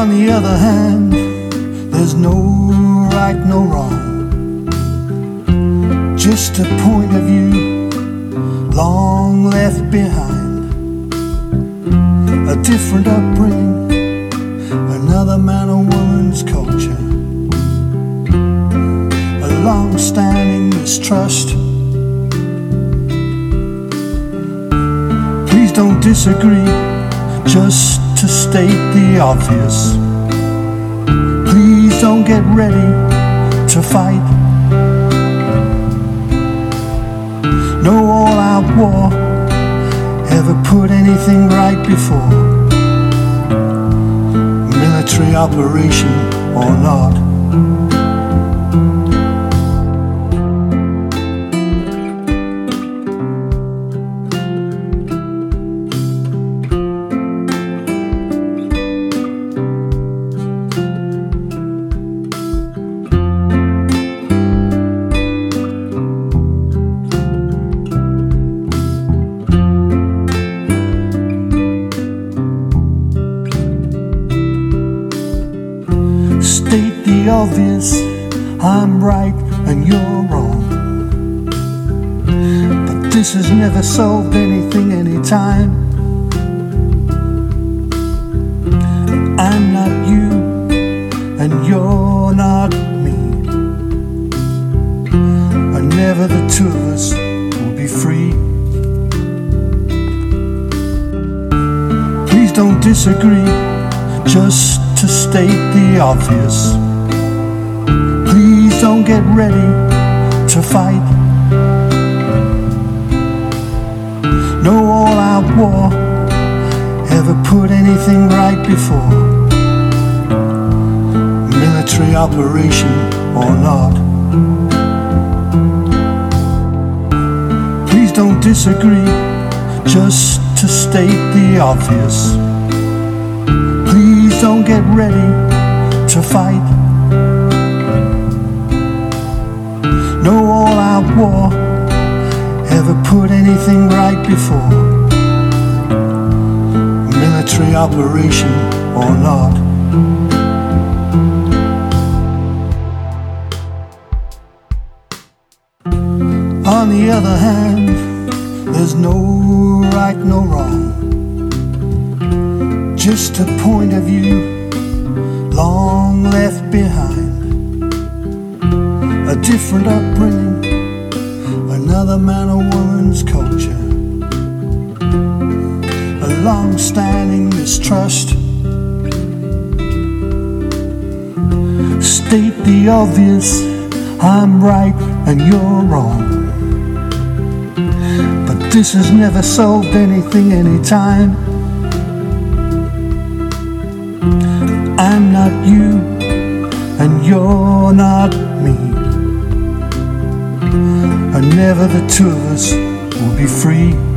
other hand, there's no right, no wrong. Just a point of view long left behind. A different upbringing, another man or woman's culture. A long standing mistrust. Please don't disagree, just to state the obvious. Please don't get ready to fight. No all out war ever put anything right before. Military operation or not. Obvious, I'm right and you're wrong. But this has never solved anything anytime. I'm not you and you're not me. And never the two of us will be free. Please don't disagree, just to state the obvious. Get ready to fight. No all out war ever put anything right before. Military operation or not. Please don't disagree, just to state the obvious. Please don't get ready to fight. Before. Military operation or not. On the other hand, there's no right, no wrong. Just a point of view long left behind. A different upbringing, another man or woman's culture. Long standing mistrust. State the obvious, I'm right and you're wrong. But this has never solved anything anytime. I'm not you, and you're not me. And never the two of us will be free.